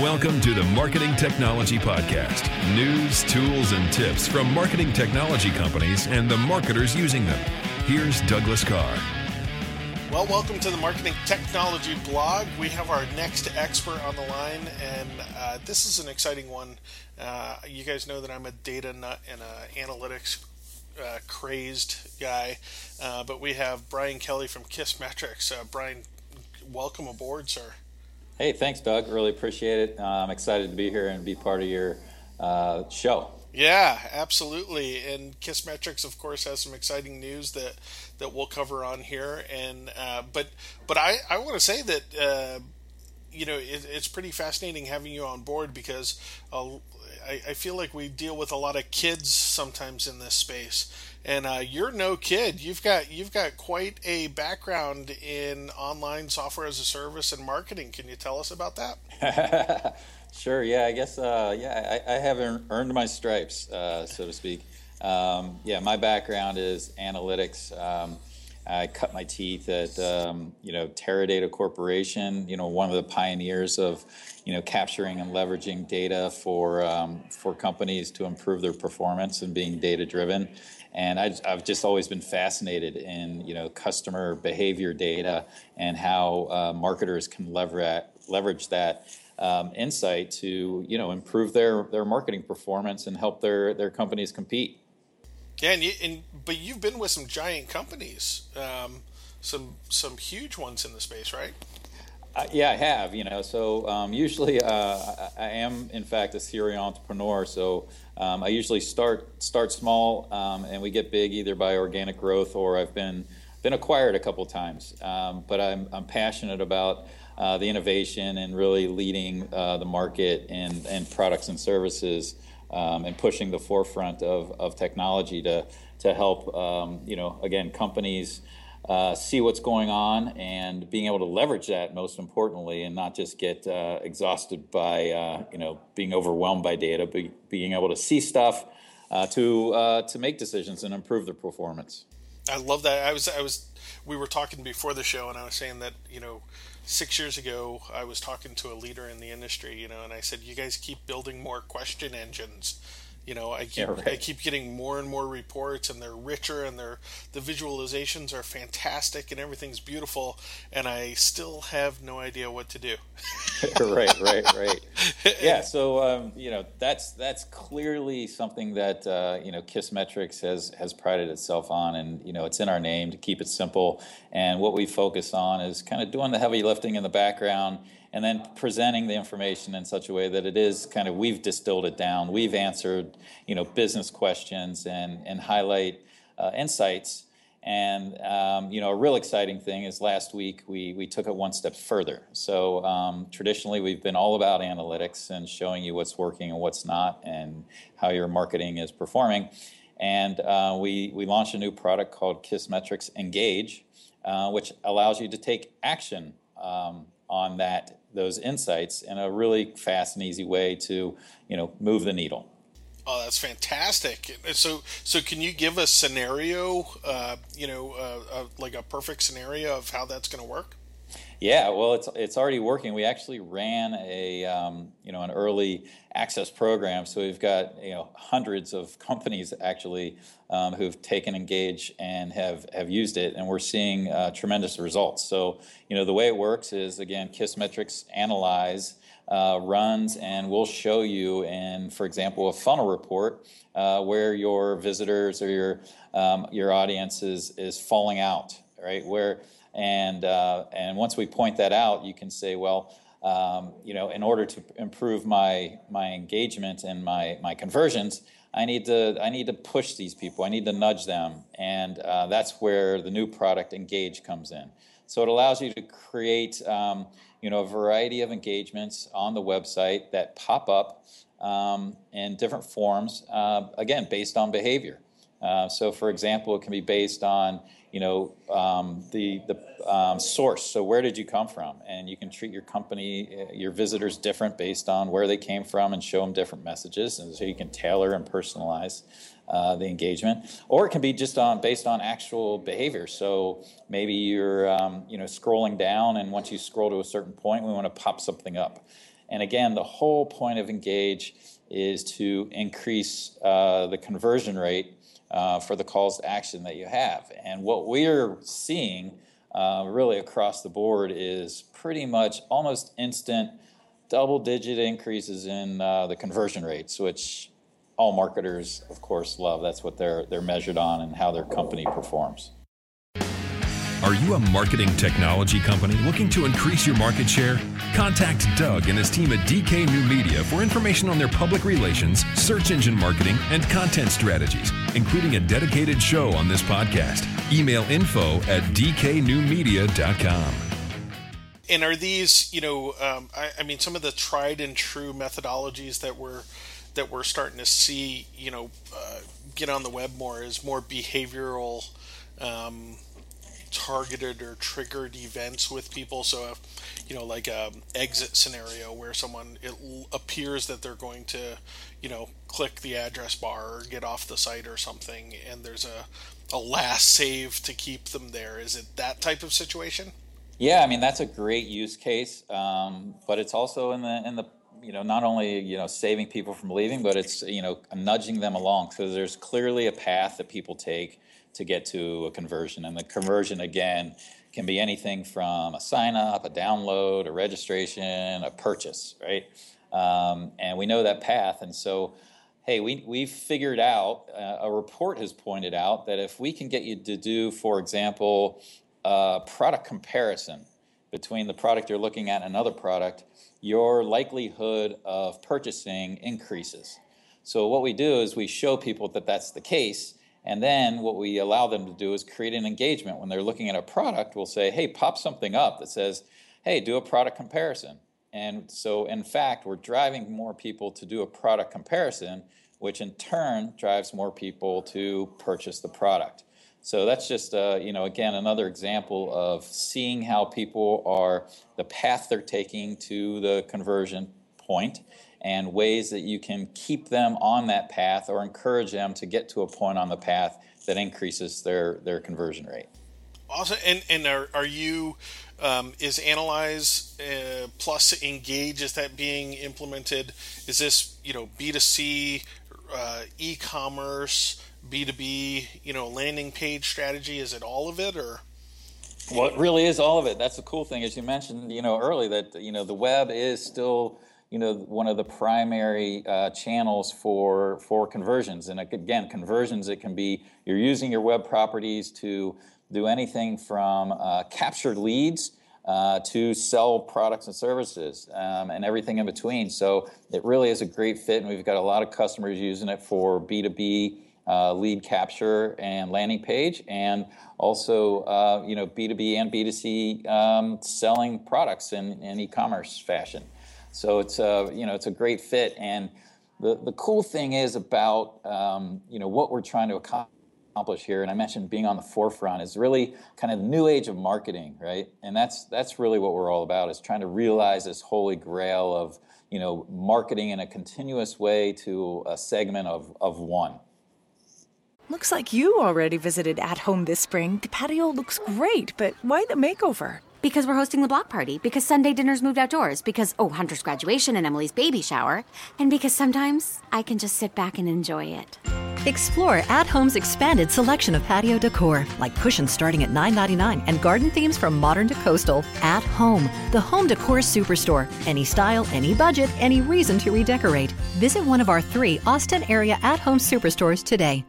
Welcome to the Marketing Technology Podcast news, tools, and tips from marketing technology companies and the marketers using them. Here's Douglas Karr. Well, welcome to the Marketing Technology blog. We have our next expert on the line, and uh, this is an exciting one. Uh, you guys know that I'm a data nut and an analytics uh, crazed guy, uh, but we have Brian Kelly from Kissmetrics. Uh, Brian, welcome aboard, sir. Hey, thanks, Doug. Really appreciate it. Uh, I'm excited to be here and be part of your uh, show. Yeah, absolutely. And Kissmetrics, of course, has some exciting news that that we'll cover on here. And uh, but but I I want to say that uh, you know it, it's pretty fascinating having you on board because I, I feel like we deal with a lot of kids sometimes in this space and uh, you're no kid. You've got you've got quite a background in online software as a service and marketing. Can you tell us about that? sure. Yeah. I guess. Uh, yeah. I, I haven't earned my stripes, uh, so to speak. Um, yeah. My background is analytics. Um, I cut my teeth at um, you know Teradata Corporation. You know, one of the pioneers of you know capturing and leveraging data for um, for companies to improve their performance and being data driven and I, have just always been fascinated in you know customer behavior data and how uh, marketers can lever- leverage that um, insight to you know improve their their marketing performance and help their their companies compete. Yeah, and, you, and but you've been with some giant companies, um, some some huge ones in the space, right? Uh, yeah, I have. You know, so um, usually uh, I, am, in fact, a serial entrepreneur. So um, I usually start start small, um, and we get big either by organic growth or I've been been acquired a couple times. Um, but I'm, I'm passionate about uh, the innovation and really leading uh, the market and, and products and services um, and pushing the forefront of, of technology to to help um, you know again companies uh, see what's going on and being able to leverage that most importantly and not just get uh, exhausted by uh, you know being overwhelmed by data but being able to see stuff uh, to uh, to make decisions and improve their performance. I love that. I was i was we were talking before the show and i was saying that you know six years ago i was talking to a leader in the industry you know and i said you guys keep building more question engines you know, I keep yeah, right. I keep getting more and more reports, and they're richer, and they're the visualizations are fantastic, and everything's beautiful, and I still have no idea what to do. right, right, right. Yeah, so um, you know that's that's clearly something that uh, you know Kissmetrics has has prided itself on, and you know it's in our name to keep it simple. And what we focus on is kind of doing the heavy lifting in the background and then presenting the information in such a way that it is kind of we've distilled it down we've answered you know business questions and and highlight uh, insights. And um, you know a real exciting thing is last week we we took it one step further. So um, traditionally we've been all about analytics and showing you what's working and what's not and how your marketing is performing. And uh, we we launched a new product called kissmetrics engage uh, which allows you to take action um, on that those insights in a really fast and easy way to you know move the needle. Oh, that's fantastic! So, so can you give a scenario, uh, you know, uh, uh, like a perfect scenario of how that's going to work? Yeah, well, it's it's already working. We actually ran a um, you know an early access program, so we've got you know hundreds of companies actually um, who've taken Engage and have have used it, and we're seeing uh, tremendous results. So you know the way it works is again, Kissmetrics analyze. Uh, runs and we'll show you in, for example, a funnel report uh, where your visitors or your um, your audience is is falling out, right? Where and, uh, and once we point that out, you can say, well, um, you know, in order to improve my, my engagement and my, my conversions, I need to I need to push these people. I need to nudge them, and uh, that's where the new product Engage comes in. So it allows you to create um, you know a variety of engagements on the website that pop up um, in different forms. Uh, again, based on behavior. Uh, so, for example, it can be based on you know um, the the um, source. So where did you come from? And you can treat your company, uh, your visitors different based on where they came from, and show them different messages. And so you can tailor and personalize uh, the engagement. Or it can be just on based on actual behavior. So maybe you're um, you know scrolling down, and once you scroll to a certain point, we want to pop something up. And again, the whole point of Engage is to increase uh, the conversion rate uh, for the calls to action that you have. And what we're seeing uh, really across the board is pretty much almost instant double digit increases in uh, the conversion rates, which all marketers, of course, love. That's what they're, they're measured on and how their company performs. Are you a marketing technology company looking to increase your market share? Contact Doug and his team at DK New Media for information on their public relations, search engine marketing, and content strategies, including a dedicated show on this podcast. Email info at dknewmedia.com. And are these, you know, um, I, I mean, some of the tried and true methodologies that we're that we're starting to see, you know, uh, get on the web more is more behavioral. Um, targeted or triggered events with people. So, if, you know, like a exit scenario where someone it appears that they're going to, you know, click the address bar or get off the site or something, and there's a a last save to keep them there. Is it that type of situation? Yeah, I mean that's a great use case, um, but it's also in the in the you know not only you know saving people from leaving, but it's you know nudging them along. So there's clearly a path that people take to get to a conversion. And the conversion, again, can be anything from a sign up, a download, a registration, a purchase, right? Um, and we know that path. And so, hey, we, we've figured out, uh, a report has pointed out that if we can get you to do, for example, a product comparison between the product you're looking at and another product, your likelihood of purchasing increases. So, what we do is we show people that that's the case and then what we allow them to do is create an engagement. When they're looking at a product, we'll say, hey, pop something up that says, hey, do a product comparison. And so, in fact, we're driving more people to do a product comparison, which in turn drives more people to purchase the product. So that's just, uh, you know, again, another example of seeing how people are, the path they're taking to the conversion point and ways that you can keep them on that path or encourage them to get to a point on the path that increases their, their conversion rate. Awesome. And, and are, are you, um, is Analyze uh, plus Engage, is that being implemented? Is this, you know, B2C, uh, e-commerce, B2B, you know, landing page strategy? Is it all of it or? Well, it really is all of it. That's the cool thing, as you mentioned, you know, early that, you know, the web is still you know one of the primary uh, channels for for conversions. And again conversions it can be you're using your web properties to do anything from uh, capture leads uh, to sell products and services um, and everything in between. So it really is a great fit and we've got a lot of customers using it for b2b uh, lead capture and landing page and also uh, you know b2b and b2c um, selling products in, in e-commerce fashion so it's a you know it's a great fit. And the the cool thing is about um, you know what we're trying to accomplish here. And I mentioned being on the forefront is really kind of the new age of marketing, right? And that's that's really what we're all about is trying to realize this holy grail of you know marketing in a continuous way to a segment of of one. Looks like you already visited at home this spring. The patio looks great, but why the makeover? Because we're hosting the block party, because Sunday dinner's moved outdoors, because, oh, Hunter's graduation and Emily's baby shower, and because sometimes I can just sit back and enjoy it. Explore At Home's expanded selection of patio decor, like cushions starting at $9.99 and garden themes from modern to coastal. At Home, the home decor superstore. Any style, any budget, any reason to redecorate. Visit one of our three Austin area At Home superstores today.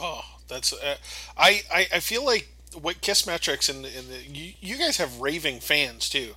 Oh, that's uh, I, I I feel like what Kissmetrics and, and the, you, you guys have raving fans too.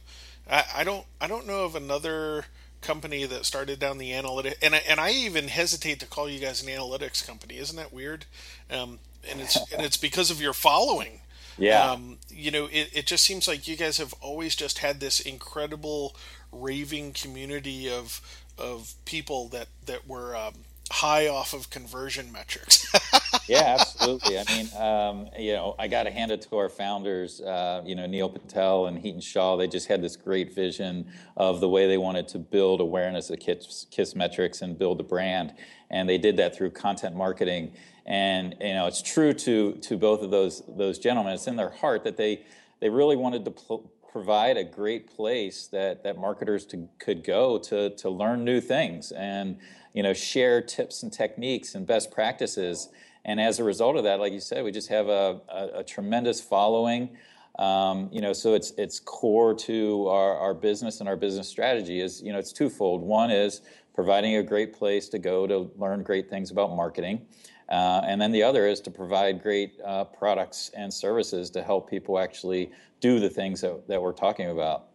I, I don't I don't know of another company that started down the analytic and I, and I even hesitate to call you guys an analytics company. Isn't that weird? Um, and it's and it's because of your following. Yeah. Um, you know, it, it just seems like you guys have always just had this incredible raving community of of people that that were um, high off of conversion metrics. yeah, absolutely. I mean, um, you know, I got to hand it to our founders, uh, you know, Neil Patel and Hiten Shah. They just had this great vision of the way they wanted to build awareness of Kiss, Kissmetrics and build a brand, and they did that through content marketing. And you know, it's true to to both of those those gentlemen. It's in their heart that they they really wanted to pl- provide a great place that, that marketers to, could go to, to learn new things and you know share tips and techniques and best practices. And as a result of that, like you said, we just have a, a, a tremendous following. Um, you know, so it's it's core to our, our business and our business strategy is you know it's twofold. One is providing a great place to go to learn great things about marketing. Uh, and then the other is to provide great uh, products and services to help people actually do the things that, that we're talking about.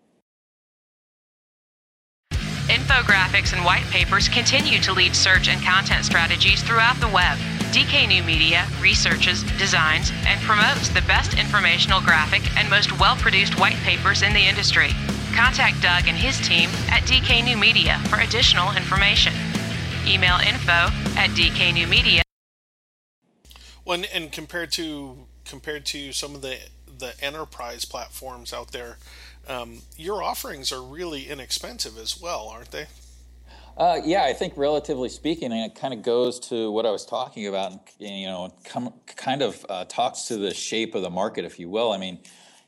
Infographics and white papers continue to lead search and content strategies throughout the web. DK New Media researches, designs, and promotes the best informational graphic and most well produced white papers in the industry. Contact Doug and his team at DK New Media for additional information. Email info at DK New Media. Well, and compared to compared to some of the the enterprise platforms out there, um, your offerings are really inexpensive as well, aren't they? Uh, yeah, I think relatively speaking, and it kind of goes to what I was talking about, and, you know, come, kind of uh, talks to the shape of the market, if you will. I mean,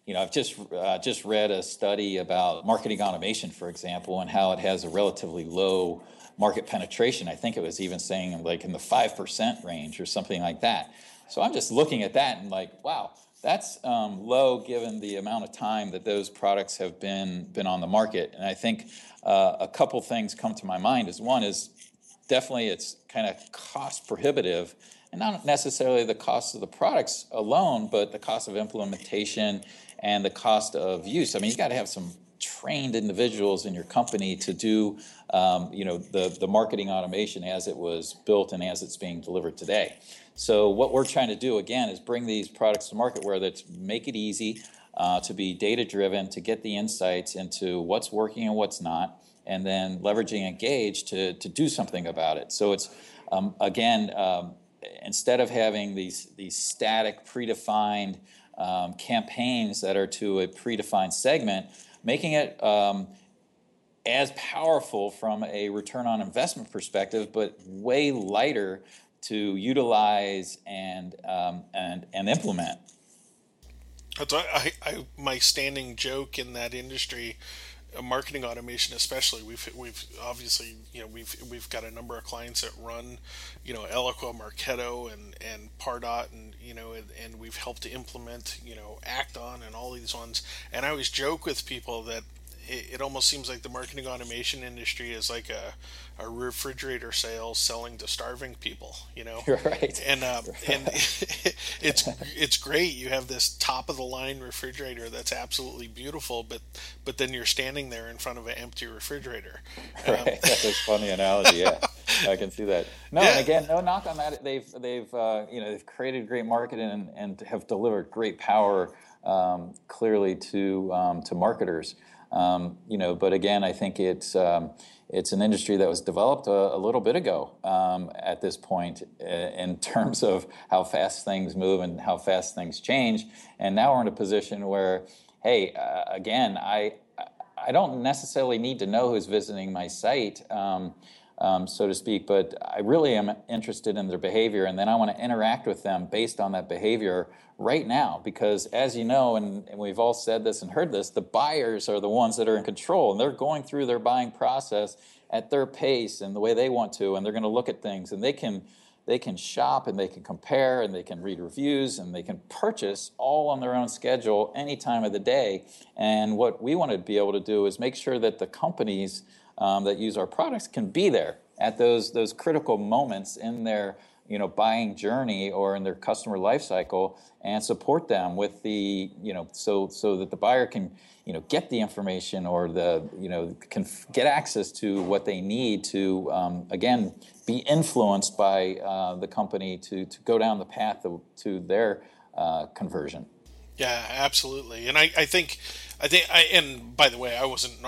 you know, I've just uh, just read a study about marketing automation, for example, and how it has a relatively low market penetration. I think it was even saying like in the five percent range or something like that. So I'm just looking at that and like, wow, that's um, low given the amount of time that those products have been been on the market. And I think uh, a couple things come to my mind. Is one is definitely it's kind of cost prohibitive, and not necessarily the cost of the products alone, but the cost of implementation and the cost of use. I mean, you got to have some trained individuals in your company to do um, you know the, the marketing automation as it was built and as it's being delivered today so what we're trying to do again is bring these products to market where that's make it easy uh, to be data driven, to get the insights into what's working and what's not, and then leveraging Engage to, to do something about it. So it's um, again, um, instead of having these these static, predefined um, campaigns that are to a predefined segment, making it um, as powerful from a return on investment perspective, but way lighter to utilize and um, and and implement. That's I, I, my standing joke in that industry, marketing automation especially. We've we've obviously you know we've we've got a number of clients that run, you know, Eloqua, Marketo, and and Pardot, and you know, and, and we've helped to implement you know Act-On and all these ones. And I always joke with people that it, it almost seems like the marketing automation industry is like a, a refrigerator sales selling to starving people, you know. Right. And uh, and it's it's great. You have this top of the line refrigerator that's absolutely beautiful, but but then you're standing there in front of an empty refrigerator. Um, right. That's a funny analogy. Yeah, I can see that. No, yeah. and again, no knock on that. They've they've uh, you know they've created great marketing and, and have delivered great power um, clearly to um, to marketers. Um, you know, but again, I think it's um, it's an industry that was developed a, a little bit ago um, at this point in terms of how fast things move and how fast things change. And now we're in a position where, hey, uh, again, I I don't necessarily need to know who's visiting my site. Um, um, so to speak, but I really am interested in their behavior, and then I want to interact with them based on that behavior right now. Because as you know, and, and, we've all said this and heard this, the buyers are the ones that are in control, and they're going through their buying process at their pace and the way they want to, and they're going to look at things, and they can they can shop and they can compare and they can read reviews and they can purchase all on their own schedule any time of the day. And what we want to be able to do is make sure that the companies um, that use our products can be there at those those critical moments in their you know buying journey or in their customer life cycle and support them with the you know so so that the buyer can you know get the information or the you know can get access to what they need to um, again be influenced by uh, the company to to go down the path of, to their uh, conversion. Yeah absolutely. And I, I think I think I and by the way I wasn't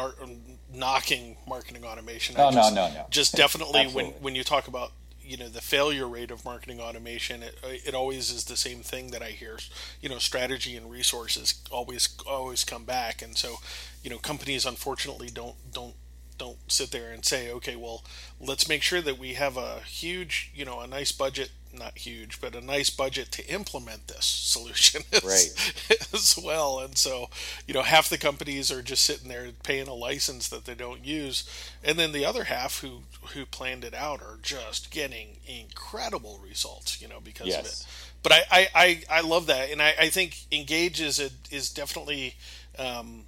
knocking marketing automation. Oh, just, no, no, no. Just definitely when, when you talk about you know the failure rate of marketing automation it, uh, it always is the same thing that i hear you know strategy and resources always always come back and so you know companies unfortunately don't don't don't sit there and say okay well let's make sure that we have a huge you know a nice budget not huge, but a nice budget to implement this solution as, right. as well. And so, you know, half the companies are just sitting there paying a license that they don't use, and then the other half who who planned it out are just getting incredible results. You know, because yes. of it. But I, I, I, I, love that, and I, I think Engage is a, is definitely. Um,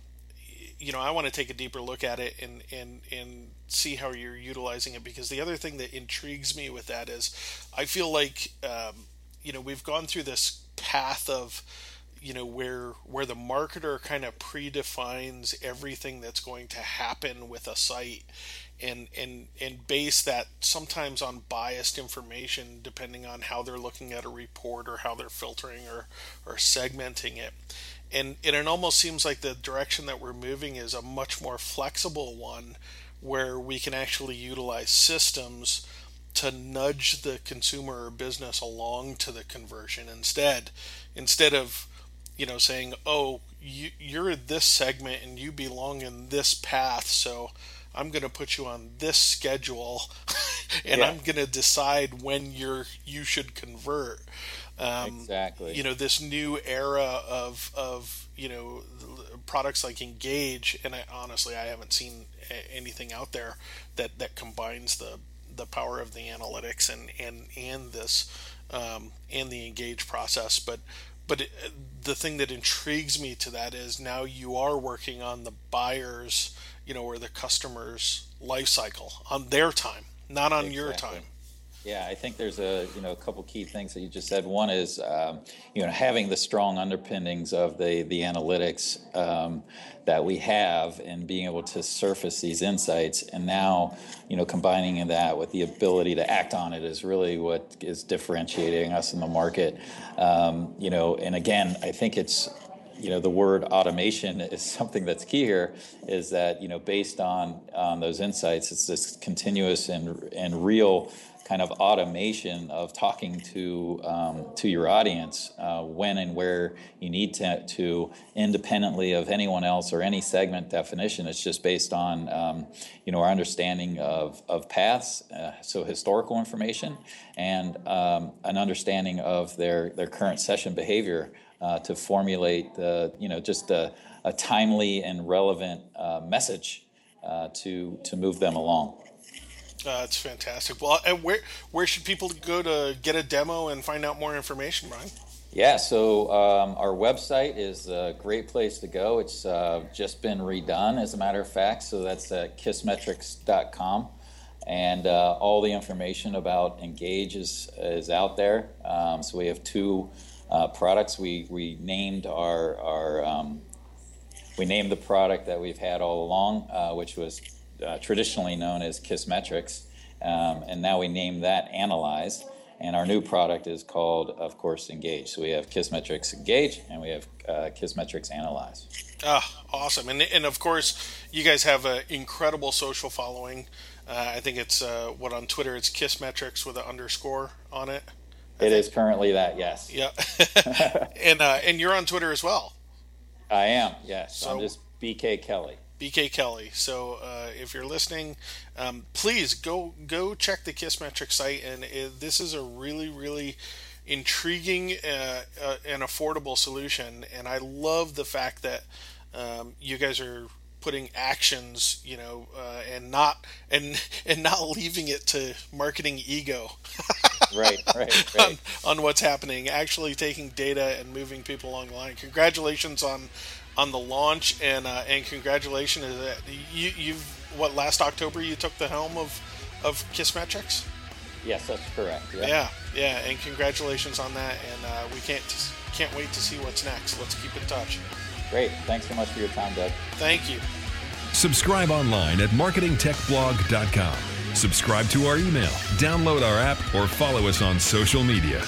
you know, I want to take a deeper look at it and, and, and see how you're utilizing it because the other thing that intrigues me with that is I feel like um, you know we've gone through this path of you know where where the marketer kind of predefines everything that's going to happen with a site and and and base that sometimes on biased information depending on how they're looking at a report or how they're filtering or or segmenting it. And, and it almost seems like the direction that we're moving is a much more flexible one where we can actually utilize systems to nudge the consumer or business along to the conversion instead instead of you know saying oh you, you're this segment and you belong in this path so i'm going to put you on this schedule and yeah. i'm going to decide when you're you should convert um, exactly you know this new era of of you know products like engage and I, honestly i haven't seen anything out there that that combines the the power of the analytics and and and this um, and the engage process. But but it, the thing that intrigues me to that is now you are working on the buyers, you know, or the customers' life cycle on their time, not on exactly. your time. Yeah, I think there's a you know a couple key things that you just said. One is um, you know having the strong underpinnings of the the analytics um, that we have and being able to surface these insights, and now you know combining that with the ability to act on it is really what is differentiating us in the market. Um, you know, and again, I think it's you know the word automation is something that's key here is that you know based on on those insights it's this continuous and and real kind of automation of talking to um, to your audience uh, when and where you need to, to independently of anyone else or any segment definition. It's just based on um, you know our understanding of of paths, uh, so historical information, and um, an understanding of their their current session behavior uh, to formulate the you know just a, a timely and relevant uh, message uh, to to move them along. Uh, that's fantastic. Well, and where where should people go to get a demo and find out more information, Brian? Yeah, so um, our website is a great place to go. It's uh, just been redone, as a matter of fact. So that's at kissmetrics.com. And uh, all the information about Engage is, is out there. Um, so we have two uh, products. We, we named our, our um, we named the product that we've had all along, uh, which was uh, traditionally known as Kissmetrics, um, and now we name that Analyze. And our new product is called, of course, Engage. So we have Kissmetrics Engage, and we have uh, Kissmetrics Analyze. Ah, awesome! And and of course, you guys have an incredible social following. Uh, I think it's uh, what on Twitter it's Kissmetrics with an underscore on it. I it think. is currently that, yes. Yeah, and uh, and you're on Twitter as well. I am, yes. So, I'm just BK Kelly. BK Kelly. So uh, if you're listening, um, please go go check the Kissmetrics site, and it, this is a really really intriguing uh, uh, and affordable solution. And I love the fact that um, you guys are putting actions, you know, uh, and not and and not leaving it to marketing ego. right, right, right. On, on, what's happening, actually taking data and moving people along the line. Congratulations on on the launch, and uh, and congratulations! You you what last October you took the helm of of Kissmetrics. Yes, that's correct. Yeah, yeah, yeah and congratulations on that. And uh, we can't can't wait to see what's next. Let's keep in touch. Great. Thanks so much for your time, Doug. Thank you. Subscribe online at marketingtechblog.com. Subscribe to our email, download our app, or follow us on social media.